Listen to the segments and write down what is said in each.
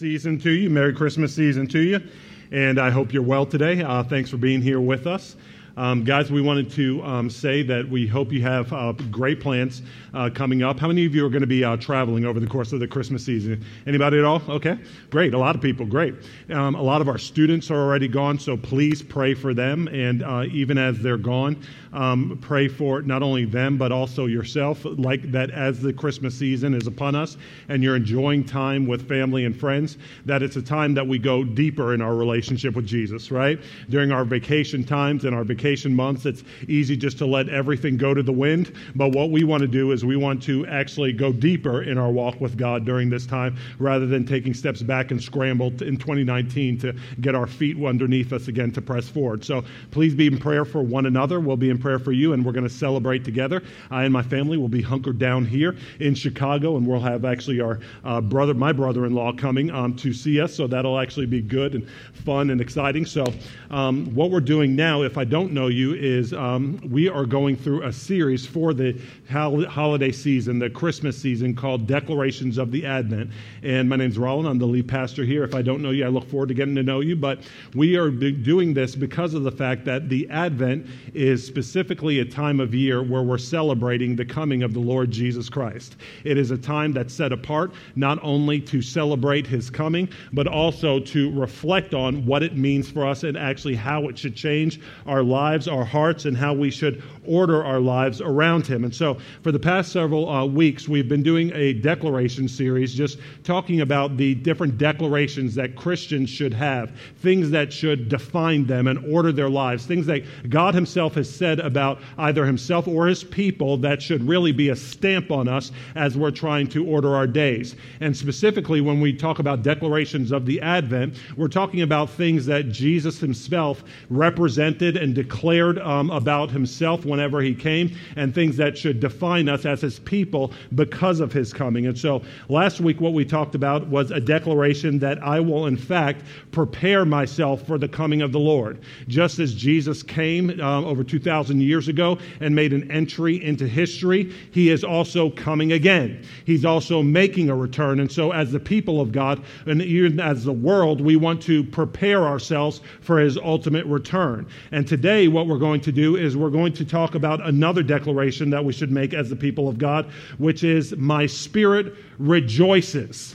season to you. Merry Christmas season to you. And I hope you're well today. Uh, thanks for being here with us. Um, guys, we wanted to um, say that we hope you have uh, great plans uh, coming up. How many of you are going to be uh, traveling over the course of the Christmas season? Anybody at all? Okay, great. A lot of people, great. Um, a lot of our students are already gone, so please pray for them. And uh, even as they're gone, um, pray for not only them, but also yourself, like that as the Christmas season is upon us and you're enjoying time with family and friends, that it's a time that we go deeper in our relationship with Jesus, right? During our vacation times and our vacation months, it's easy just to let everything go to the wind. But what we want to do is we want to actually go deeper in our walk with God during this time rather than taking steps back and scramble in 2019 to get our feet underneath us again to press forward. So please be in prayer for one another. We'll be in prayer for you, and we're going to celebrate together. I and my family will be hunkered down here in Chicago, and we'll have actually our uh, brother, my brother-in-law, coming um, to see us. So that'll actually be good and fun and exciting. So um, what we're doing now, if I don't know you, is um, we are going through a series for the holiday season, the Christmas season, called Declarations of the Advent. And my name's Roland. I'm the lead pastor here. If I don't know you, I look forward to getting to know you. But we are doing this because of the fact that the Advent is specifically a time of year where we're celebrating the coming of the Lord Jesus Christ. It is a time that's set apart not only to celebrate his coming, but also to reflect on what it means for us and actually how it should change our lives, our hearts, and how we should order our lives around him. And so, for the past several uh, weeks, we've been doing a declaration series just talking about the different declarations that Christians should have, things that should define them and order their lives, things that God Himself has said about either himself or his people that should really be a stamp on us as we're trying to order our days. And specifically, when we talk about declarations of the Advent, we're talking about things that Jesus himself represented and declared um, about himself whenever he came, and things that should define us as his people because of his coming. And so last week, what we talked about was a declaration that I will, in fact, prepare myself for the coming of the Lord. Just as Jesus came um, over 2,000 2,000 years ago and made an entry into history, he is also coming again. He's also making a return. And so, as the people of God and even as the world, we want to prepare ourselves for his ultimate return. And today, what we're going to do is we're going to talk about another declaration that we should make as the people of God, which is, My spirit rejoices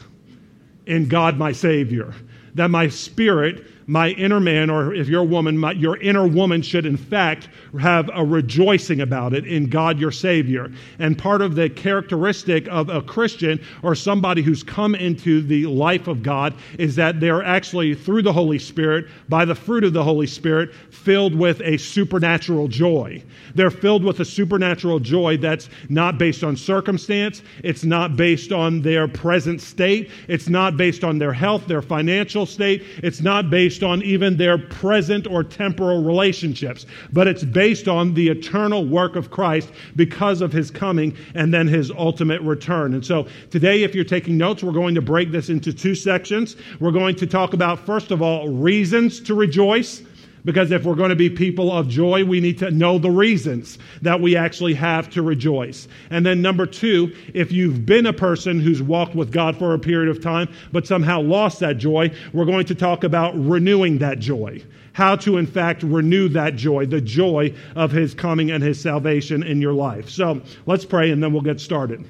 in God, my Savior. That my spirit my inner man, or if you're a woman, my, your inner woman should in fact have a rejoicing about it in God your Savior. And part of the characteristic of a Christian or somebody who's come into the life of God is that they're actually, through the Holy Spirit, by the fruit of the Holy Spirit, filled with a supernatural joy. They're filled with a supernatural joy that's not based on circumstance, it's not based on their present state, it's not based on their health, their financial state, it's not based based on even their present or temporal relationships, but it's based on the eternal work of Christ because of his coming and then his ultimate return. And so today, if you're taking notes, we're going to break this into two sections. We're going to talk about, first of all, reasons to rejoice. Because if we're going to be people of joy, we need to know the reasons that we actually have to rejoice. And then, number two, if you've been a person who's walked with God for a period of time, but somehow lost that joy, we're going to talk about renewing that joy. How to, in fact, renew that joy, the joy of His coming and His salvation in your life. So let's pray and then we'll get started.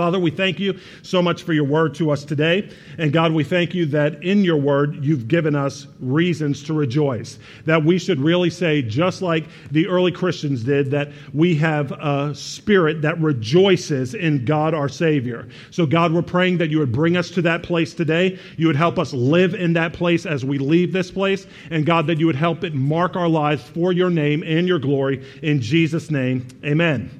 Father, we thank you so much for your word to us today. And God, we thank you that in your word, you've given us reasons to rejoice. That we should really say, just like the early Christians did, that we have a spirit that rejoices in God our Savior. So, God, we're praying that you would bring us to that place today. You would help us live in that place as we leave this place. And God, that you would help it mark our lives for your name and your glory. In Jesus' name, amen.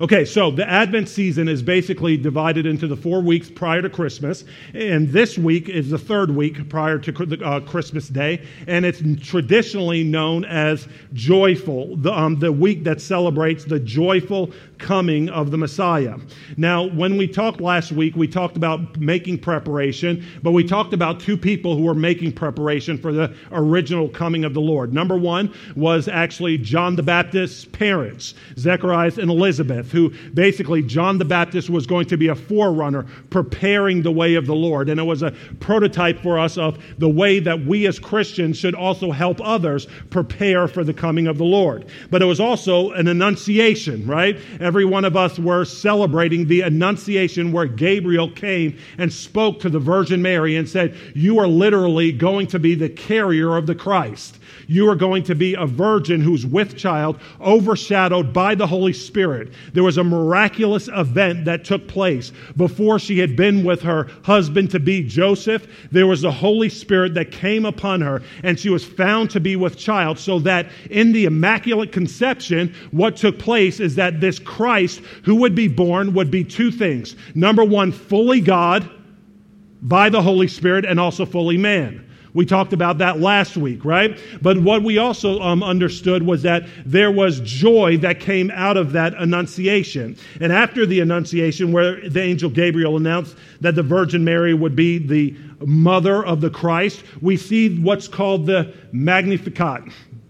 Okay, so the Advent season is basically divided into the four weeks prior to Christmas, and this week is the third week prior to uh, Christmas Day, and it's traditionally known as joyful, the, um, the week that celebrates the joyful coming of the Messiah. Now, when we talked last week, we talked about making preparation, but we talked about two people who were making preparation for the original coming of the Lord. Number one was actually John the Baptist's parents, Zechariah and Elizabeth. Who basically John the Baptist was going to be a forerunner, preparing the way of the Lord. And it was a prototype for us of the way that we as Christians should also help others prepare for the coming of the Lord. But it was also an annunciation, right? Every one of us were celebrating the annunciation where Gabriel came and spoke to the Virgin Mary and said, You are literally going to be the carrier of the Christ. You are going to be a virgin who's with child, overshadowed by the Holy Spirit. There was a miraculous event that took place before she had been with her husband to be Joseph. There was the Holy Spirit that came upon her, and she was found to be with child, so that in the Immaculate Conception, what took place is that this Christ who would be born would be two things. Number one, fully God by the Holy Spirit, and also fully man. We talked about that last week, right? But what we also um, understood was that there was joy that came out of that annunciation. And after the annunciation, where the angel Gabriel announced that the Virgin Mary would be the mother of the Christ, we see what's called the Magnificat.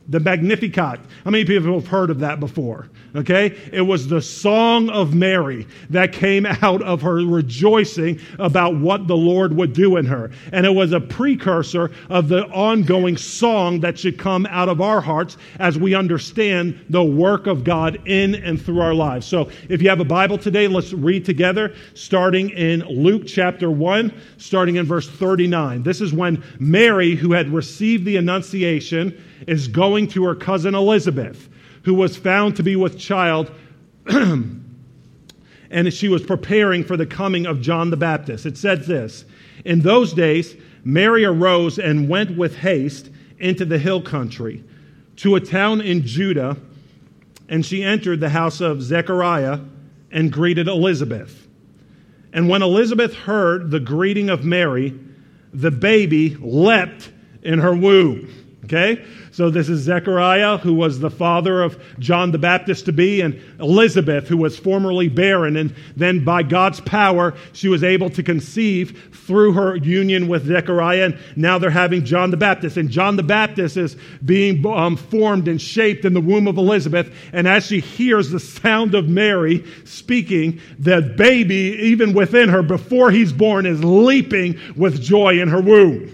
The Magnificat. How many people have heard of that before? Okay? It was the song of Mary that came out of her rejoicing about what the Lord would do in her. And it was a precursor of the ongoing song that should come out of our hearts as we understand the work of God in and through our lives. So if you have a Bible today, let's read together, starting in Luke chapter 1, starting in verse 39. This is when Mary, who had received the Annunciation, is going to her cousin Elizabeth who was found to be with child, and she was preparing for the coming of John the Baptist. It says this In those days, Mary arose and went with haste into the hill country to a town in Judah, and she entered the house of Zechariah and greeted Elizabeth. And when Elizabeth heard the greeting of Mary, the baby leapt in her womb. Okay? So this is Zechariah, who was the father of John the Baptist to be, and Elizabeth, who was formerly barren. And then by God's power, she was able to conceive through her union with Zechariah. And now they're having John the Baptist. And John the Baptist is being um, formed and shaped in the womb of Elizabeth. And as she hears the sound of Mary speaking, the baby, even within her, before he's born, is leaping with joy in her womb.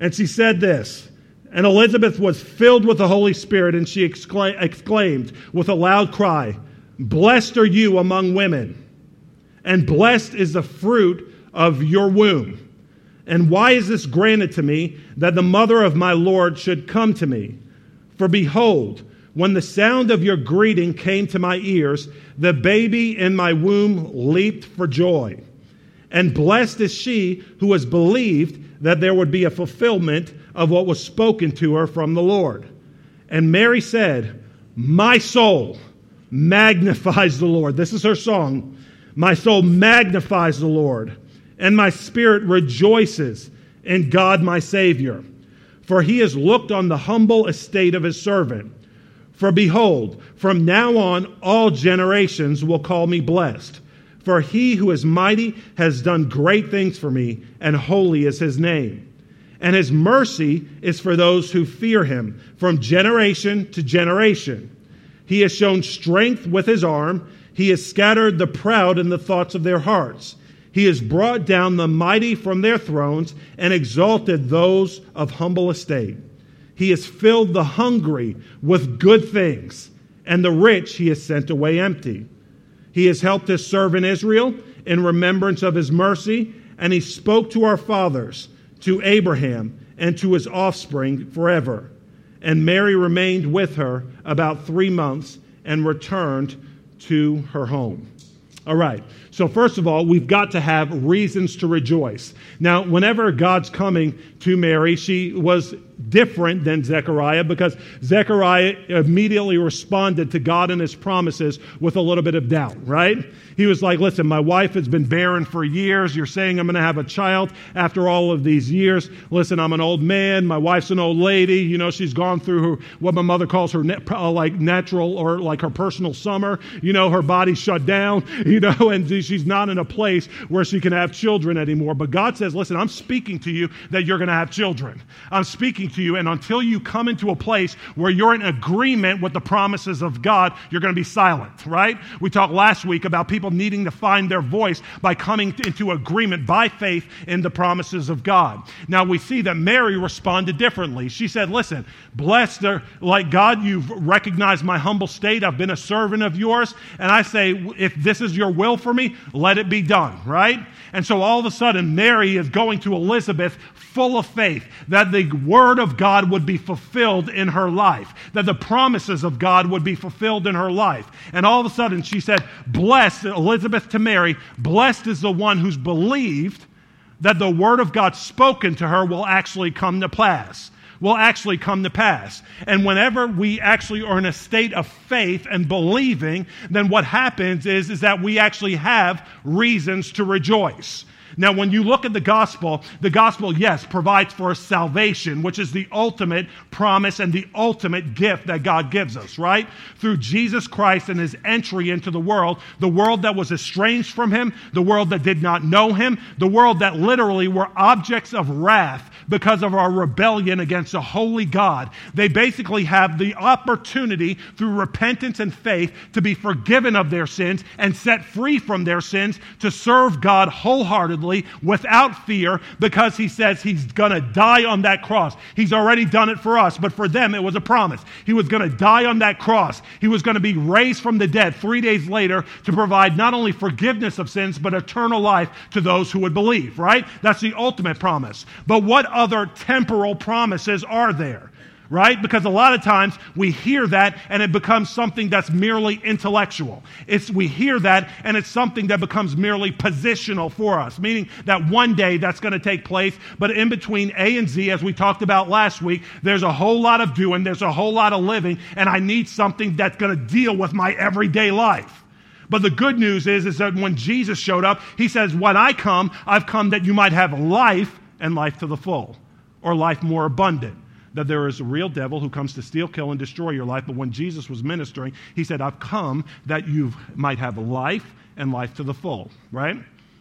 And she said this. And Elizabeth was filled with the Holy Spirit, and she exclaimed with a loud cry, Blessed are you among women, and blessed is the fruit of your womb. And why is this granted to me that the mother of my Lord should come to me? For behold, when the sound of your greeting came to my ears, the baby in my womb leaped for joy. And blessed is she who has believed that there would be a fulfillment of what was spoken to her from the Lord. And Mary said, My soul magnifies the Lord. This is her song. My soul magnifies the Lord, and my spirit rejoices in God my Savior. For he has looked on the humble estate of his servant. For behold, from now on all generations will call me blessed. For he who is mighty has done great things for me, and holy is his name and his mercy is for those who fear him from generation to generation. He has shown strength with his arm. He has scattered the proud in the thoughts of their hearts. He has brought down the mighty from their thrones and exalted those of humble estate. He has filled the hungry with good things, and the rich he has sent away empty. He has helped his servant Israel in remembrance of his mercy, and he spoke to our fathers to Abraham and to his offspring forever. And Mary remained with her about three months and returned to her home. All right. So, first of all, we've got to have reasons to rejoice. Now, whenever God's coming to Mary, she was different than Zechariah because Zechariah immediately responded to God and his promises with a little bit of doubt, right? He was like, Listen, my wife has been barren for years. You're saying I'm going to have a child after all of these years. Listen, I'm an old man. My wife's an old lady. You know, she's gone through her, what my mother calls her uh, like natural or like her personal summer. You know, her body shut down, you know, and she's not in a place where she can have children anymore. But God says, Listen, I'm speaking to you that you're going to have children. I'm speaking to you. And until you come into a place where you're in agreement with the promises of God, you're going to be silent, right? We talked last week about people needing to find their voice by coming into agreement by faith in the promises of God. Now we see that Mary responded differently. She said, Listen, blessed are, like God, you've recognized my humble state. I've been a servant of yours. And I say, if this is your will for me, let it be done, right? And so all of a sudden, Mary is going to Elizabeth full of faith that the word of God would be fulfilled in her life, that the promises of God would be fulfilled in her life. And all of a sudden, she said, Blessed, Elizabeth to Mary, blessed is the one who's believed that the word of God spoken to her will actually come to pass will actually come to pass. And whenever we actually are in a state of faith and believing, then what happens is, is that we actually have reasons to rejoice. Now, when you look at the gospel, the gospel, yes, provides for salvation, which is the ultimate promise and the ultimate gift that God gives us, right? Through Jesus Christ and his entry into the world, the world that was estranged from him, the world that did not know him, the world that literally were objects of wrath because of our rebellion against a holy God. They basically have the opportunity through repentance and faith to be forgiven of their sins and set free from their sins to serve God wholeheartedly without fear because he says he's going to die on that cross. He's already done it for us, but for them it was a promise. He was going to die on that cross. He was going to be raised from the dead three days later to provide not only forgiveness of sins, but eternal life to those who would believe, right? That's the ultimate promise. But what other temporal promises are there? right? Because a lot of times we hear that and it becomes something that's merely intellectual. It's, we hear that and it's something that becomes merely positional for us, meaning that one day that's going to take place. But in between A and Z, as we talked about last week, there's a whole lot of doing, there's a whole lot of living, and I need something that's going to deal with my everyday life. But the good news is, is that when Jesus showed up, he says, When I come, I've come that you might have life and life to the full or life more abundant. That there is a real devil who comes to steal, kill, and destroy your life. But when Jesus was ministering, he said, I've come that you might have life and life to the full, right?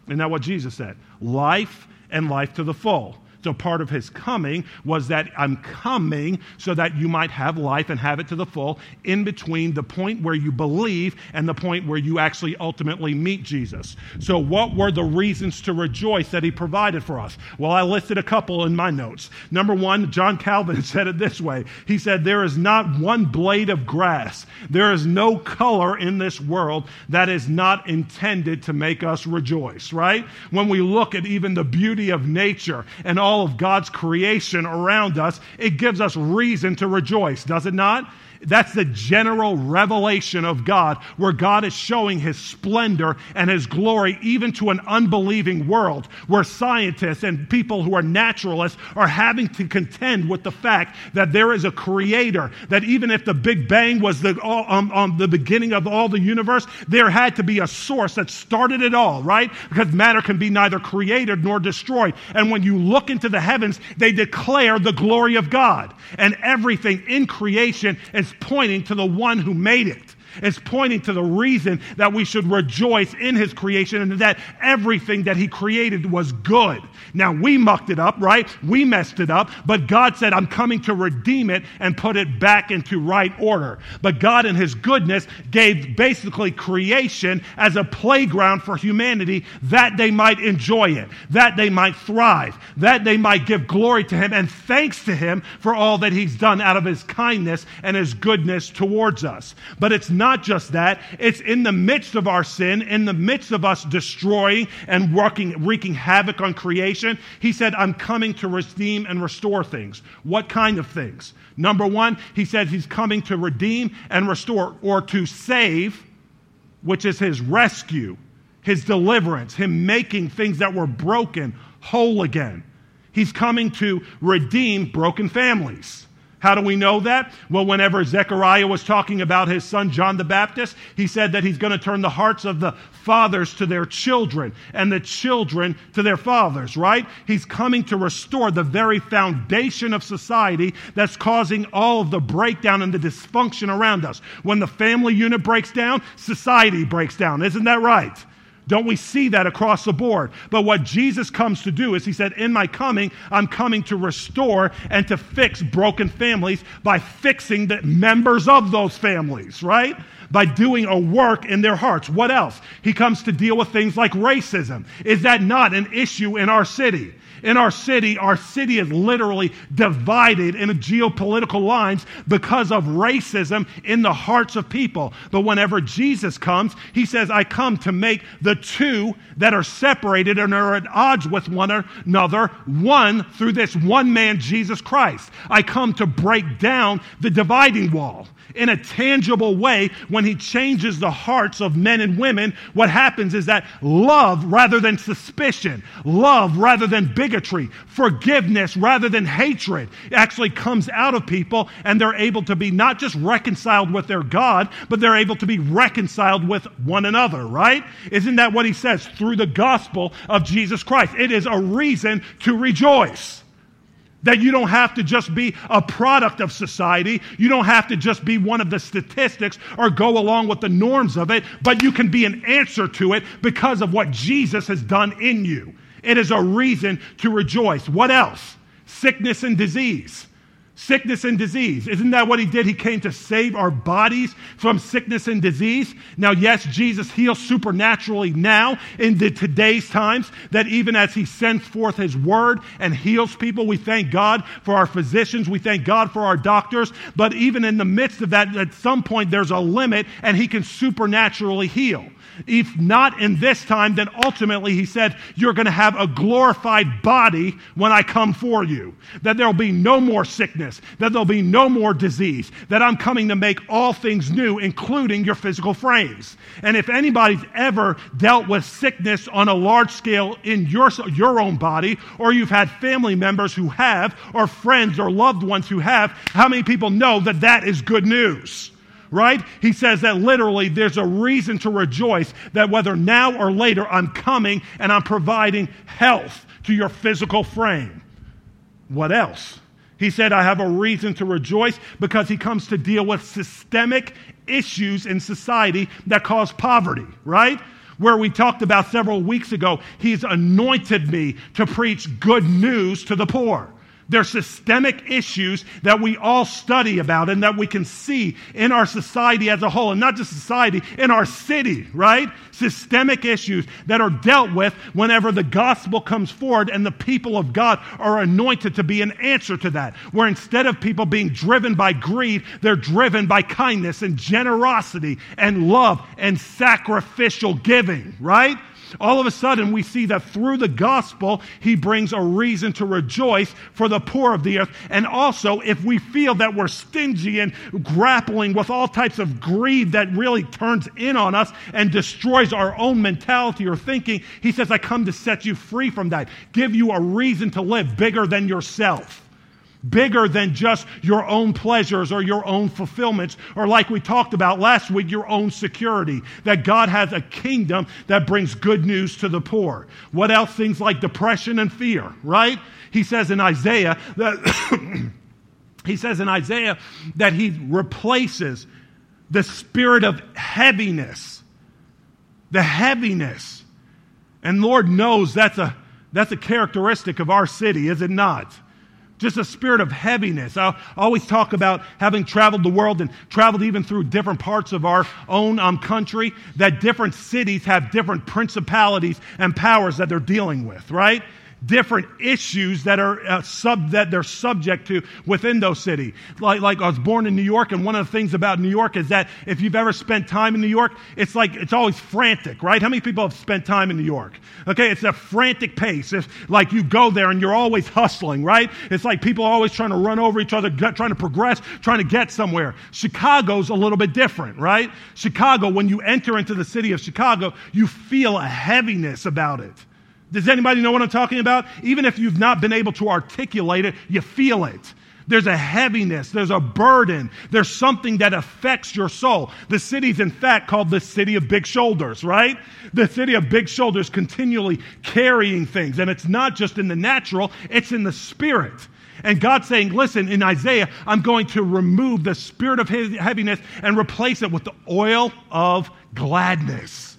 Isn't that what Jesus said? Life and life to the full. So part of his coming was that I'm coming so that you might have life and have it to the full in between the point where you believe and the point where you actually ultimately meet Jesus. So what were the reasons to rejoice that he provided for us? Well, I listed a couple in my notes. Number one, John Calvin said it this way. He said, there is not one blade of grass. There is no color in this world that is not intended to make us rejoice, right? When we look at even the beauty of nature and all all of God's creation around us, it gives us reason to rejoice, does it not? That's the general revelation of God, where God is showing his splendor and his glory even to an unbelieving world, where scientists and people who are naturalists are having to contend with the fact that there is a creator, that even if the Big Bang was the, um, um, the beginning of all the universe, there had to be a source that started it all, right? Because matter can be neither created nor destroyed. And when you look into the heavens, they declare the glory of God. And everything in creation is pointing to the one who made it. It's pointing to the reason that we should rejoice in his creation and that everything that he created was good. Now, we mucked it up, right? We messed it up, but God said, I'm coming to redeem it and put it back into right order. But God, in his goodness, gave basically creation as a playground for humanity that they might enjoy it, that they might thrive, that they might give glory to him and thanks to him for all that he's done out of his kindness and his goodness towards us. But it's not just that, it's in the midst of our sin, in the midst of us destroying and working, wreaking havoc on creation. He said, I'm coming to redeem and restore things. What kind of things? Number one, he said he's coming to redeem and restore or to save, which is his rescue, his deliverance, him making things that were broken whole again. He's coming to redeem broken families. How do we know that? Well, whenever Zechariah was talking about his son John the Baptist, he said that he's going to turn the hearts of the fathers to their children and the children to their fathers, right? He's coming to restore the very foundation of society that's causing all of the breakdown and the dysfunction around us. When the family unit breaks down, society breaks down. Isn't that right? Don't we see that across the board? But what Jesus comes to do is he said, In my coming, I'm coming to restore and to fix broken families by fixing the members of those families, right? By doing a work in their hearts. What else? He comes to deal with things like racism. Is that not an issue in our city? In our city, our city is literally divided in geopolitical lines because of racism in the hearts of people. But whenever Jesus comes, he says, I come to make the two that are separated and are at odds with one another one through this one man, Jesus Christ. I come to break down the dividing wall in a tangible way, when he changes the hearts of men and women, what happens is that love rather than suspicion, love rather than bigotry, forgiveness rather than hatred actually comes out of people and they're able to be not just reconciled with their God, but they're able to be reconciled with one another, right? Isn't that what he says? Through the gospel of Jesus Christ. It is a reason to rejoice. That you don't have to just be a product of society. You don't have to just be one of the statistics or go along with the norms of it, but you can be an answer to it because of what Jesus has done in you. It is a reason to rejoice. What else? Sickness and disease sickness and disease. Isn't that what he did? He came to save our bodies from sickness and disease. Now, yes, Jesus heals supernaturally now in the today's times, that even as he sends forth his word and heals people, we thank God for our physicians, we thank God for our doctors. But even in the midst of that, at some point, there's a limit, and he can supernaturally heal. If not in this time, then ultimately he said, You're going to have a glorified body when I come for you. That there'll be no more sickness, that there'll be no more disease, that I'm coming to make all things new, including your physical frames. And if anybody's ever dealt with sickness on a large scale in your, your own body, or you've had family members who have, or friends or loved ones who have, how many people know that that is good news? Right? He says that literally there's a reason to rejoice that whether now or later I'm coming and I'm providing health to your physical frame. What else? He said, I have a reason to rejoice because he comes to deal with systemic issues in society that cause poverty, right? Where we talked about several weeks ago, he's anointed me to preach good news to the poor. They're systemic issues that we all study about and that we can see in our society as a whole, and not just society, in our city, right? Systemic issues that are dealt with whenever the gospel comes forward and the people of God are anointed to be an answer to that. Where instead of people being driven by greed, they're driven by kindness and generosity and love and sacrificial giving, right? All of a sudden we see that through the gospel, he brings a reason to rejoice for the poor of the earth. And also, if we feel that we're stingy and grappling with all types of greed that really turns in on us and destroys our own mentality or thinking, he says, I come to set you free from that, give you a reason to live bigger than yourself bigger than just your own pleasures or your own fulfillments, or like we talked about last week, your own security. That God has a kingdom that brings good news to the poor. What else? Things like depression and fear, right? He says in Isaiah that. he says in Isaiah that he replaces the spirit of heaviness. The heaviness. And Lord knows that's a, that's a characteristic of our city, is it not? Just a spirit of heaviness. I always talk about having traveled the world and traveled even through different parts of our own um, country, that different cities have different principalities and powers that they're dealing with, right? Different issues that are uh, sub that they're subject to within those cities. Like, like I was born in New York, and one of the things about New York is that if you've ever spent time in New York, it's like it's always frantic, right? How many people have spent time in New York? Okay, it's a frantic pace. If like you go there and you're always hustling, right? It's like people are always trying to run over each other, trying to progress, trying to get somewhere. Chicago's a little bit different, right? Chicago, when you enter into the city of Chicago, you feel a heaviness about it. Does anybody know what I'm talking about? Even if you've not been able to articulate it, you feel it. There's a heaviness, there's a burden, there's something that affects your soul. The city's, in fact, called the city of big shoulders, right? The city of big shoulders continually carrying things. And it's not just in the natural, it's in the spirit. And God's saying, listen, in Isaiah, I'm going to remove the spirit of heaviness and replace it with the oil of gladness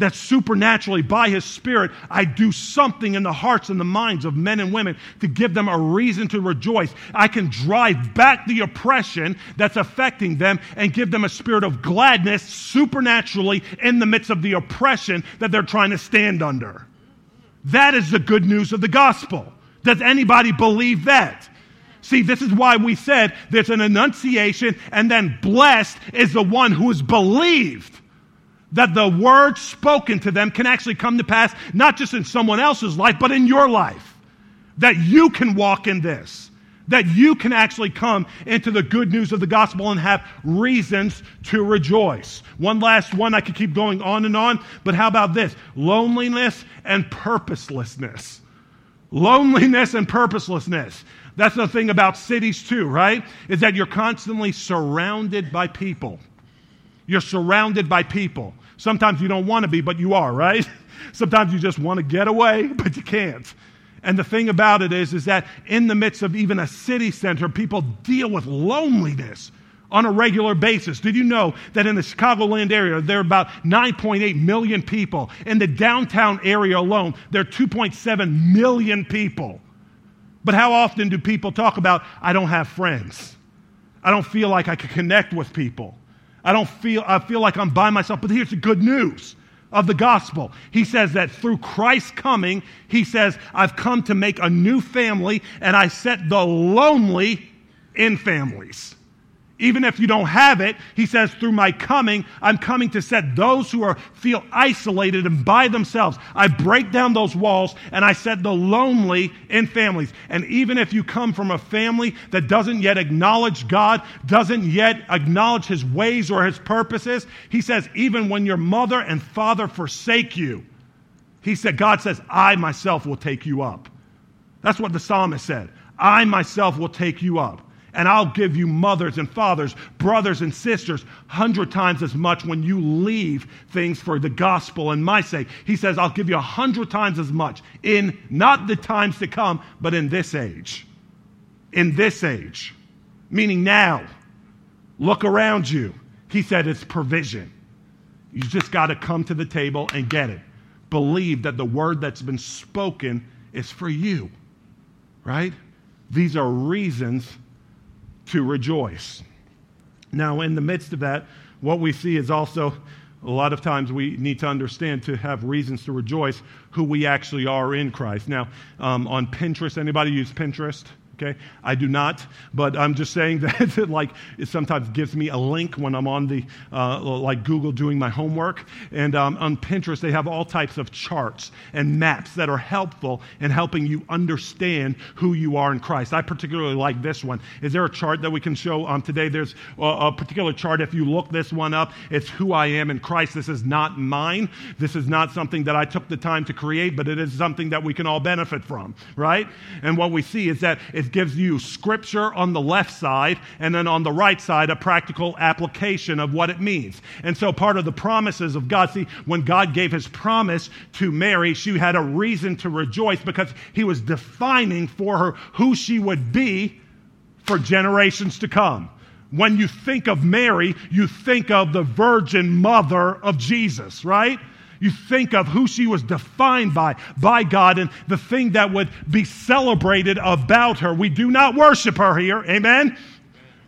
that supernaturally, by His Spirit, I do something in the hearts and the minds of men and women to give them a reason to rejoice. I can drive back the oppression that's affecting them and give them a spirit of gladness supernaturally in the midst of the oppression that they're trying to stand under. That is the good news of the gospel. Does anybody believe that? See, this is why we said there's an annunciation, and then blessed is the one who is believed that the word spoken to them can actually come to pass, not just in someone else's life, but in your life. That you can walk in this. That you can actually come into the good news of the gospel and have reasons to rejoice. One last one, I could keep going on and on, but how about this? Loneliness and purposelessness. Loneliness and purposelessness. That's the thing about cities, too, right? Is that you're constantly surrounded by people. You're surrounded by people. Sometimes you don't want to be, but you are, right? Sometimes you just want to get away, but you can't. And the thing about it is, is that in the midst of even a city center, people deal with loneliness on a regular basis. Did you know that in the Chicagoland area, there are about 9.8 million people? In the downtown area alone, there are 2.7 million people. But how often do people talk about, I don't have friends? I don't feel like I can connect with people. I don't feel, I feel like I'm by myself. But here's the good news of the gospel. He says that through Christ's coming, he says, I've come to make a new family and I set the lonely in families. Even if you don't have it, he says, through my coming, I'm coming to set those who are, feel isolated and by themselves. I break down those walls and I set the lonely in families. And even if you come from a family that doesn't yet acknowledge God, doesn't yet acknowledge his ways or his purposes, he says, even when your mother and father forsake you, he said, God says, I myself will take you up. That's what the psalmist said. I myself will take you up. And I'll give you mothers and fathers, brothers and sisters, hundred times as much when you leave things for the gospel and my sake. He says, I'll give you a hundred times as much in not the times to come, but in this age. In this age. Meaning now. Look around you. He said it's provision. You just got to come to the table and get it. Believe that the word that's been spoken is for you. Right? These are reasons to rejoice. Now, in the midst of that, what we see is also a lot of times we need to understand to have reasons to rejoice who we actually are in Christ. Now, um, on Pinterest, anybody use Pinterest? Okay? I do not, but I'm just saying that it, like it sometimes gives me a link when I'm on the uh, like Google doing my homework, and um, on Pinterest they have all types of charts and maps that are helpful in helping you understand who you are in Christ. I particularly like this one. Is there a chart that we can show um, today? There's a, a particular chart. If you look this one up, it's who I am in Christ. This is not mine. This is not something that I took the time to create, but it is something that we can all benefit from, right? And what we see is that it's gives you scripture on the left side, and then on the right side, a practical application of what it means. And so, part of the promises of God, see, when God gave his promise to Mary, she had a reason to rejoice because he was defining for her who she would be for generations to come. When you think of Mary, you think of the virgin mother of Jesus, right? You think of who she was defined by, by God, and the thing that would be celebrated about her. We do not worship her here. Amen?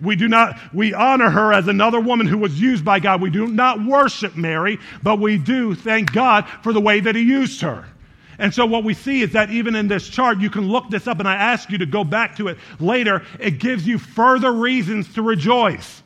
We do not, we honor her as another woman who was used by God. We do not worship Mary, but we do thank God for the way that He used her. And so, what we see is that even in this chart, you can look this up, and I ask you to go back to it later. It gives you further reasons to rejoice.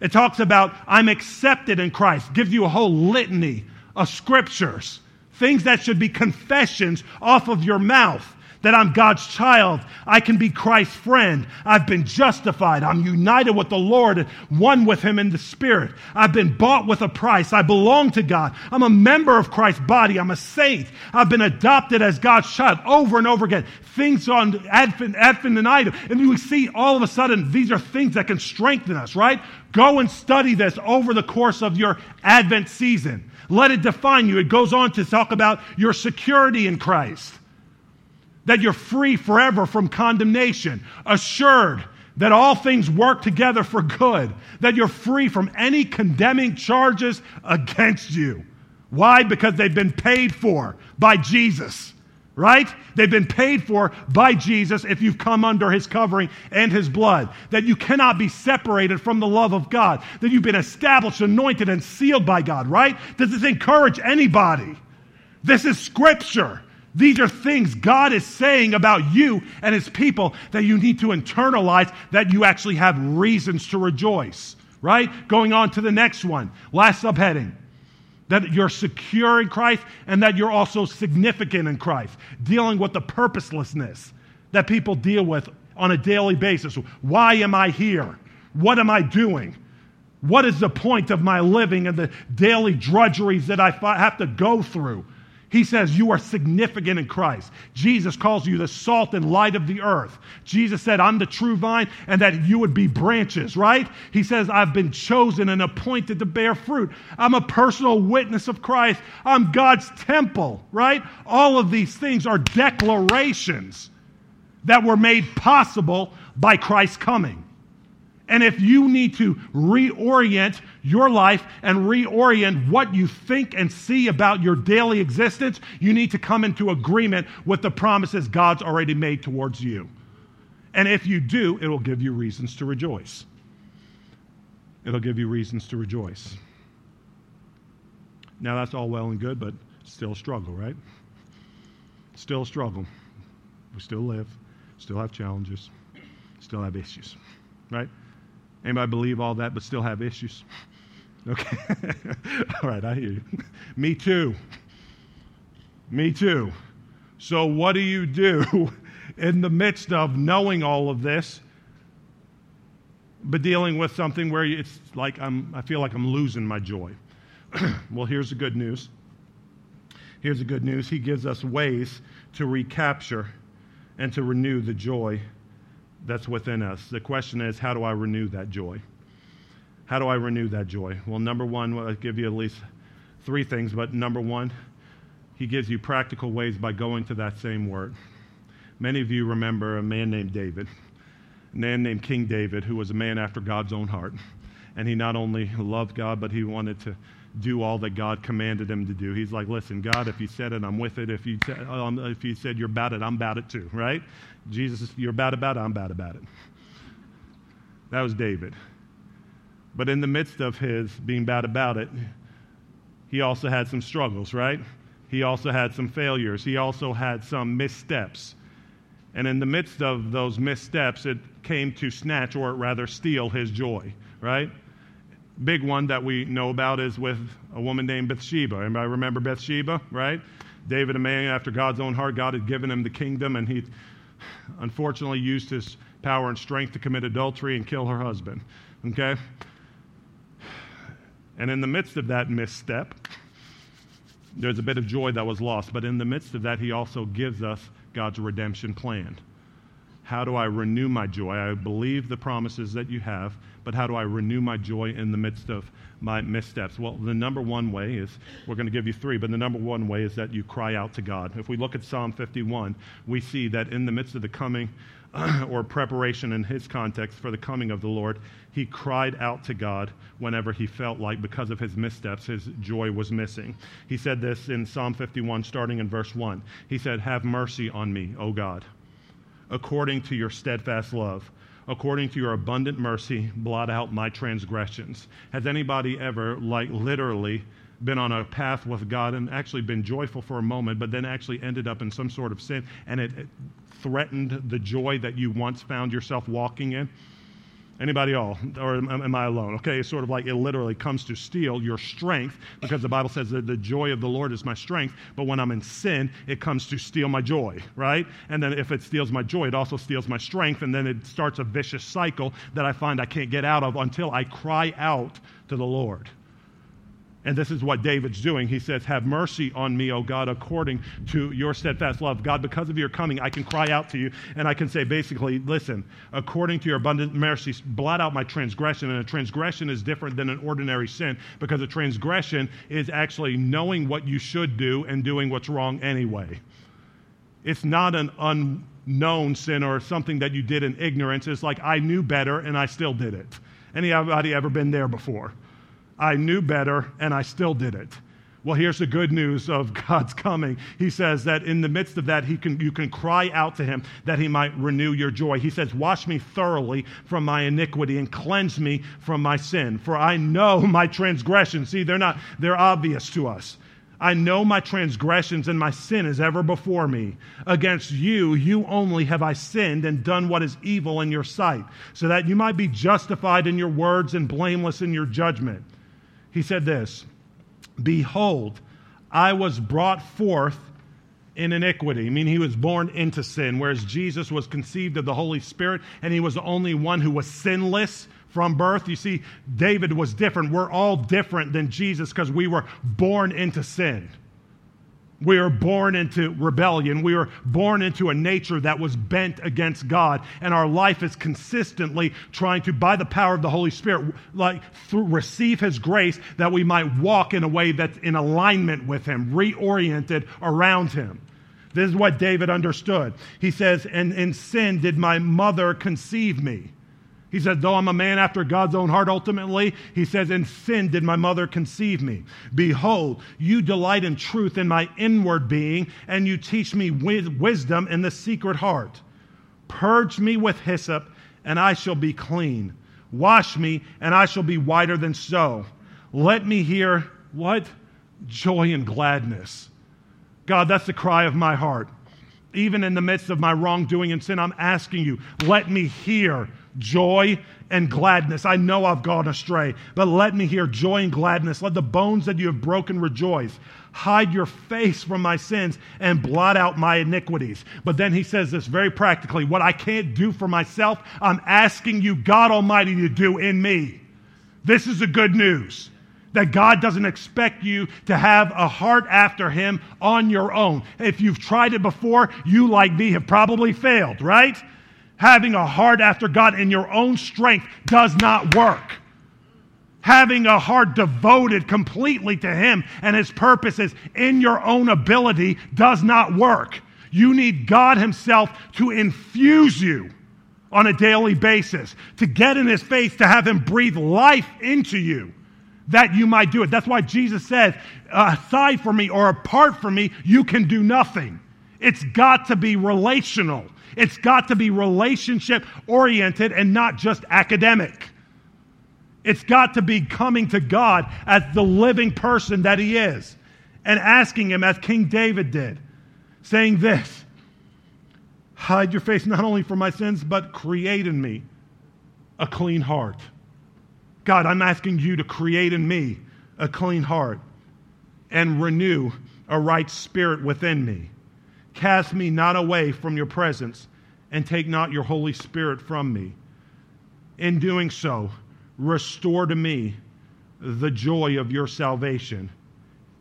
It talks about, I'm accepted in Christ, gives you a whole litany of scriptures, things that should be confessions off of your mouth that I'm God's child. I can be Christ's friend. I've been justified. I'm united with the Lord one with Him in the Spirit. I've been bought with a price. I belong to God. I'm a member of Christ's body. I'm a saint. I've been adopted as God's child over and over again. Things on Advent, Advent and item. And we see all of a sudden these are things that can strengthen us, right? Go and study this over the course of your Advent season. Let it define you. It goes on to talk about your security in Christ, that you're free forever from condemnation, assured that all things work together for good, that you're free from any condemning charges against you. Why? Because they've been paid for by Jesus, right? They've been paid for by Jesus if you've come under his covering and his blood. That you cannot be separated from the love of God. That you've been established, anointed, and sealed by God, right? Does this encourage anybody? This is scripture. These are things God is saying about you and his people that you need to internalize, that you actually have reasons to rejoice, right? Going on to the next one. Last subheading that you're secure in Christ and that you're also significant in Christ, dealing with the purposelessness that people deal with on a daily basis. Why am I here? What am I doing? What is the point of my living and the daily drudgeries that I have to go through? He says, You are significant in Christ. Jesus calls you the salt and light of the earth. Jesus said, I'm the true vine, and that you would be branches, right? He says, I've been chosen and appointed to bear fruit. I'm a personal witness of Christ. I'm God's temple, right? All of these things are declarations that were made possible by Christ's coming. And if you need to reorient your life and reorient what you think and see about your daily existence, you need to come into agreement with the promises God's already made towards you. And if you do, it'll give you reasons to rejoice. It'll give you reasons to rejoice. Now, that's all well and good, but still a struggle, right? Still a struggle. We still live, still have challenges, still have issues, right? Anybody believe all that but still have issues? Okay. all right, I hear you. Me too. Me too. So, what do you do in the midst of knowing all of this, but dealing with something where it's like I'm, I feel like I'm losing my joy? well, here's the good news. Here's the good news. He gives us ways to recapture and to renew the joy that's within us. The question is, how do I renew that joy? How do I renew that joy? Well, number one, I'll give you at least three things, but number one, he gives you practical ways by going to that same word. Many of you remember a man named David, a man named King David, who was a man after God's own heart. And he not only loved God, but he wanted to do all that God commanded him to do. He's like, listen, God, if you said it, I'm with it. If you, t- um, if you said you're about it, I'm about it too, right? Jesus, you're bad about it, I'm bad about it. That was David. But in the midst of his being bad about it, he also had some struggles, right? He also had some failures. He also had some missteps. And in the midst of those missteps, it came to snatch, or rather steal, his joy, right? Big one that we know about is with a woman named Bathsheba. Anybody remember Bathsheba, right? David, a man after God's own heart, God had given him the kingdom, and he unfortunately used his power and strength to commit adultery and kill her husband. Okay? And in the midst of that misstep, there's a bit of joy that was lost. But in the midst of that, he also gives us God's redemption plan. How do I renew my joy? I believe the promises that you have, but how do I renew my joy in the midst of my missteps? Well, the number one way is we're going to give you three, but the number one way is that you cry out to God. If we look at Psalm 51, we see that in the midst of the coming or preparation in his context for the coming of the Lord, he cried out to God whenever he felt like, because of his missteps, his joy was missing. He said this in Psalm 51, starting in verse 1. He said, Have mercy on me, O God, according to your steadfast love according to your abundant mercy, blot out my transgressions. Has anybody ever, like literally, been on a path with God and actually been joyful for a moment, but then actually ended up in some sort of sin and it, it threatened the joy that you once found yourself walking in? Anybody all? Or am I alone? Okay, it's sort of like it literally comes to steal your strength because the Bible says that the joy of the Lord is my strength. But when I'm in sin, it comes to steal my joy, right? And then if it steals my joy, it also steals my strength. And then it starts a vicious cycle that I find I can't get out of until I cry out to the Lord. And this is what David's doing. He says, Have mercy on me, O God, according to your steadfast love. God, because of your coming, I can cry out to you and I can say, basically, listen, according to your abundant mercy, blot out my transgression. And a transgression is different than an ordinary sin because a transgression is actually knowing what you should do and doing what's wrong anyway. It's not an unknown sin or something that you did in ignorance. It's like, I knew better and I still did it. Anybody ever been there before? I knew better and I still did it. Well, here's the good news of God's coming. He says that in the midst of that, he can, you can cry out to him that he might renew your joy. He says, Wash me thoroughly from my iniquity and cleanse me from my sin. For I know my transgressions. See, they're not, they're obvious to us. I know my transgressions and my sin is ever before me. Against you, you only have I sinned and done what is evil in your sight, so that you might be justified in your words and blameless in your judgment. He said this Behold, I was brought forth in iniquity. I mean, he was born into sin, whereas Jesus was conceived of the Holy Spirit, and he was the only one who was sinless from birth. You see, David was different. We're all different than Jesus because we were born into sin. We are born into rebellion. We are born into a nature that was bent against God. And our life is consistently trying to, by the power of the Holy Spirit, like through, receive His grace that we might walk in a way that's in alignment with Him, reoriented around Him. This is what David understood. He says, And in sin did my mother conceive me. He says, Though I'm a man after God's own heart ultimately, he says, In sin did my mother conceive me. Behold, you delight in truth in my inward being, and you teach me wisdom in the secret heart. Purge me with hyssop, and I shall be clean. Wash me, and I shall be whiter than snow. Let me hear what? Joy and gladness. God, that's the cry of my heart. Even in the midst of my wrongdoing and sin, I'm asking you, let me hear joy and gladness. I know I've gone astray, but let me hear joy and gladness. Let the bones that you have broken rejoice. Hide your face from my sins and blot out my iniquities. But then he says this very practically what I can't do for myself, I'm asking you, God Almighty, to do in me. This is the good news that God doesn't expect you to have a heart after Him on your own. If you've tried it before, you, like me, have probably failed, right? Having a heart after God in your own strength does not work. Having a heart devoted completely to Him and His purposes in your own ability does not work. You need God Himself to infuse you on a daily basis, to get in His face, to have Him breathe life into you that you might do it. That's why Jesus says, aside from me or apart from me, you can do nothing. It's got to be relational. It's got to be relationship oriented and not just academic. It's got to be coming to God as the living person that He is and asking Him, as King David did, saying this Hide your face not only for my sins, but create in me a clean heart. God, I'm asking you to create in me a clean heart and renew a right spirit within me. Cast me not away from your presence, and take not your Holy Spirit from me. In doing so, restore to me the joy of your salvation,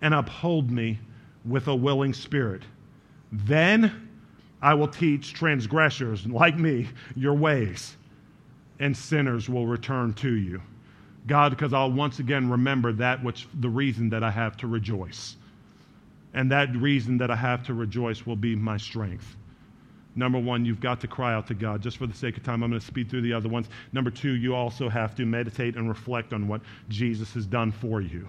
and uphold me with a willing spirit. Then I will teach transgressors like me your ways, and sinners will return to you. God, because I'll once again remember that which the reason that I have to rejoice. And that reason that I have to rejoice will be my strength. Number one, you've got to cry out to God. Just for the sake of time, I'm going to speed through the other ones. Number two, you also have to meditate and reflect on what Jesus has done for you.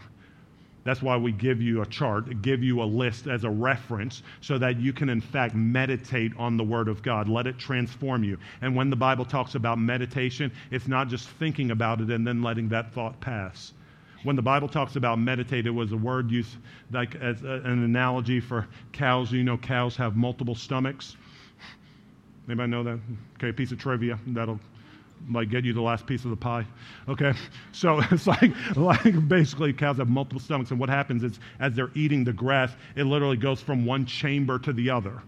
That's why we give you a chart, give you a list as a reference so that you can, in fact, meditate on the Word of God. Let it transform you. And when the Bible talks about meditation, it's not just thinking about it and then letting that thought pass when the Bible talks about meditate, it was a word used like as a, an analogy for cows. You know, cows have multiple stomachs. Anybody know that? Okay, piece of trivia that'll like get you the last piece of the pie. Okay, so it's like like basically cows have multiple stomachs, and what happens is as they're eating the grass, it literally goes from one chamber to the other.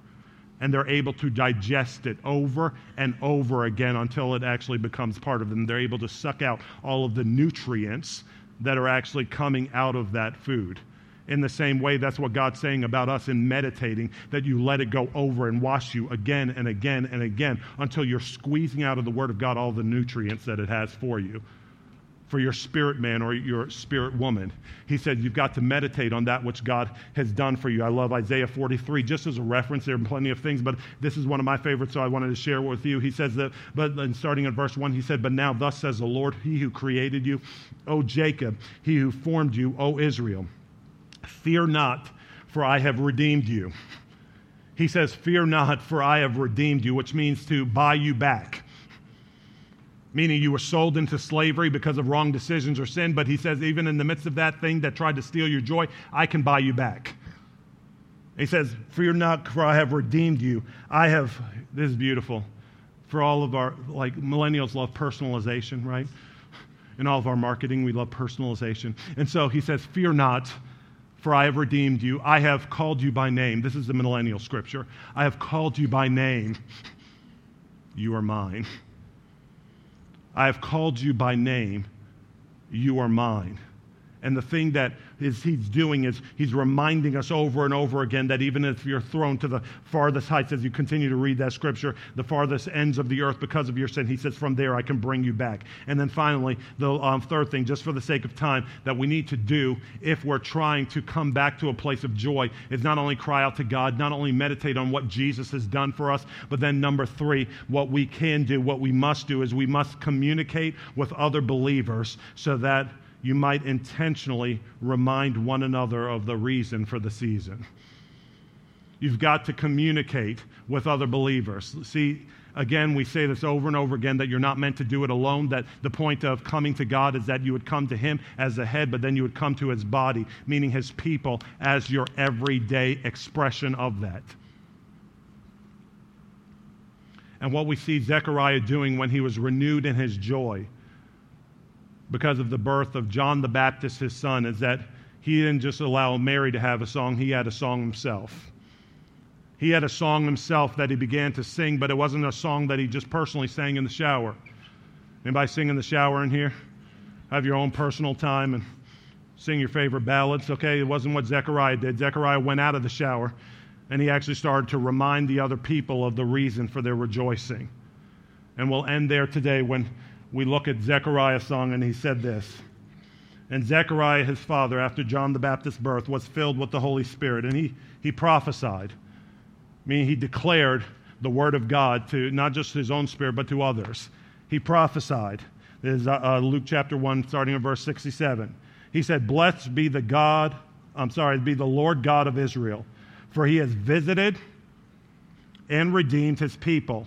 And they're able to digest it over and over again until it actually becomes part of them. They're able to suck out all of the nutrients that are actually coming out of that food. In the same way, that's what God's saying about us in meditating, that you let it go over and wash you again and again and again until you're squeezing out of the Word of God all the nutrients that it has for you, for your spirit man or your spirit woman. He said, You've got to meditate on that which God has done for you. I love Isaiah 43, just as a reference. There are plenty of things, but this is one of my favorites, so I wanted to share with you. He says that, but starting in verse 1, he said, But now, thus says the Lord, He who created you, O Jacob, He who formed you, O Israel. Fear not, for I have redeemed you. He says, Fear not, for I have redeemed you, which means to buy you back. Meaning you were sold into slavery because of wrong decisions or sin, but he says, even in the midst of that thing that tried to steal your joy, I can buy you back. He says, Fear not, for I have redeemed you. I have, this is beautiful. For all of our, like, millennials love personalization, right? In all of our marketing, we love personalization. And so he says, Fear not, for I have redeemed you. I have called you by name. This is the millennial scripture. I have called you by name. You are mine. I have called you by name. You are mine. And the thing that is he's doing is he's reminding us over and over again that even if you're thrown to the farthest heights as you continue to read that scripture, the farthest ends of the earth because of your sin, he says, from there I can bring you back. And then finally, the um, third thing, just for the sake of time, that we need to do if we're trying to come back to a place of joy is not only cry out to God, not only meditate on what Jesus has done for us, but then number three, what we can do, what we must do is we must communicate with other believers so that you might intentionally remind one another of the reason for the season. You've got to communicate with other believers. See, again, we say this over and over again that you're not meant to do it alone, that the point of coming to God is that you would come to Him as the head, but then you would come to His body, meaning His people, as your everyday expression of that. And what we see Zechariah doing when he was renewed in his joy because of the birth of John the Baptist, his son, is that he didn't just allow Mary to have a song, he had a song himself. He had a song himself that he began to sing, but it wasn't a song that he just personally sang in the shower. Anybody sing in the shower in here? Have your own personal time and sing your favorite ballads. Okay, it wasn't what Zechariah did. Zechariah went out of the shower and he actually started to remind the other people of the reason for their rejoicing. And we'll end there today when we look at Zechariah's song, and he said this. And Zechariah, his father, after John the Baptist's birth, was filled with the Holy Spirit, and he, he prophesied. I mean, he declared the word of God to not just his own spirit, but to others. He prophesied. This is uh, uh Luke chapter 1, starting in verse 67. He said, Blessed be the God, I'm sorry, be the Lord God of Israel, for he has visited and redeemed his people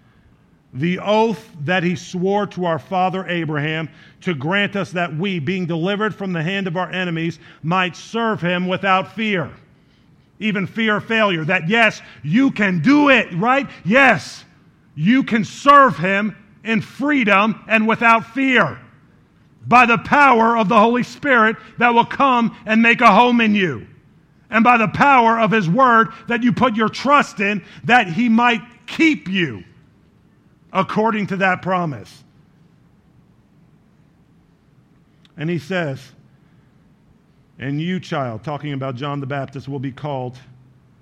the oath that he swore to our father Abraham to grant us that we, being delivered from the hand of our enemies, might serve him without fear, even fear of failure. That yes, you can do it, right? Yes, you can serve him in freedom and without fear by the power of the Holy Spirit that will come and make a home in you. And by the power of his word that you put your trust in, that he might keep you according to that promise. And he says, And you, child, talking about John the Baptist, will be called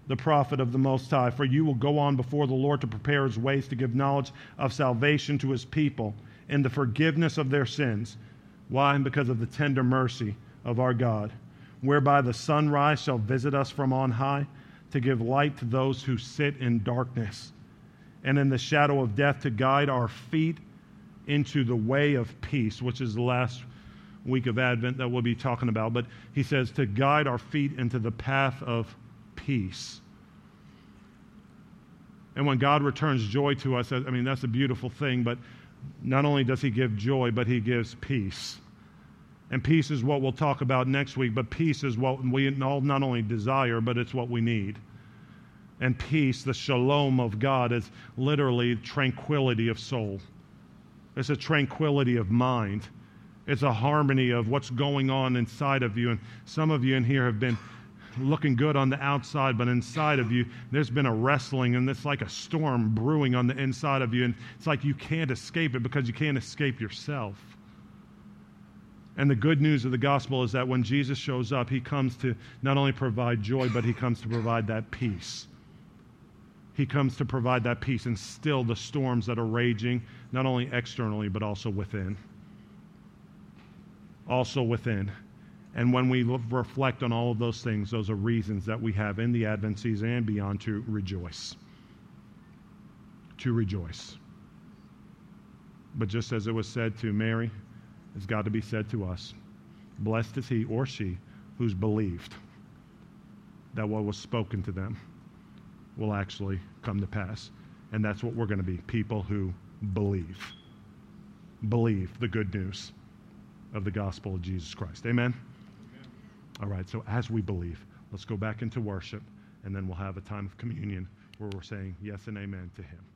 the prophet of the Most High, for you will go on before the Lord to prepare his ways, to give knowledge of salvation to his people and the forgiveness of their sins. Why? Because of the tender mercy of our God, whereby the sunrise shall visit us from on high to give light to those who sit in darkness and in the shadow of death to guide our feet into the way of peace, which is the last week of Advent that we'll be talking about. But he says to guide our feet into the path of peace. And when God returns joy to us, I mean, that's a beautiful thing, but not only does he give joy, but he gives peace. And peace is what we'll talk about next week, but peace is what we all not only desire, but it's what we need and peace, the shalom of God, is literally tranquility of soul. It's a tranquility of mind. It's a harmony of what's going on inside of you. And some of you in here have been looking good on the outside, but inside of you, there's been a wrestling, and it's like a storm brewing on the inside of you. And it's like you can't escape it because you can't escape yourself. And the good news of the gospel is that when Jesus shows up, he comes to not only provide joy, but he comes to provide that peace. He comes to provide that peace and still the storms that are raging, not only externally, but also within. Also within. And when we reflect on all of those things, those are reasons that we have in the Advent season and beyond to rejoice. To rejoice. But just as it was said to Mary, it's got to be said to us Blessed is he or she who's believed that what was spoken to them will actually come to pass. And that's what we're going to be people who believe. Believe the good news of the gospel of Jesus Christ. Amen? Amen? All right, so as we believe, let's go back into worship, and then we'll have a time of communion where we're saying yes and amen to Him.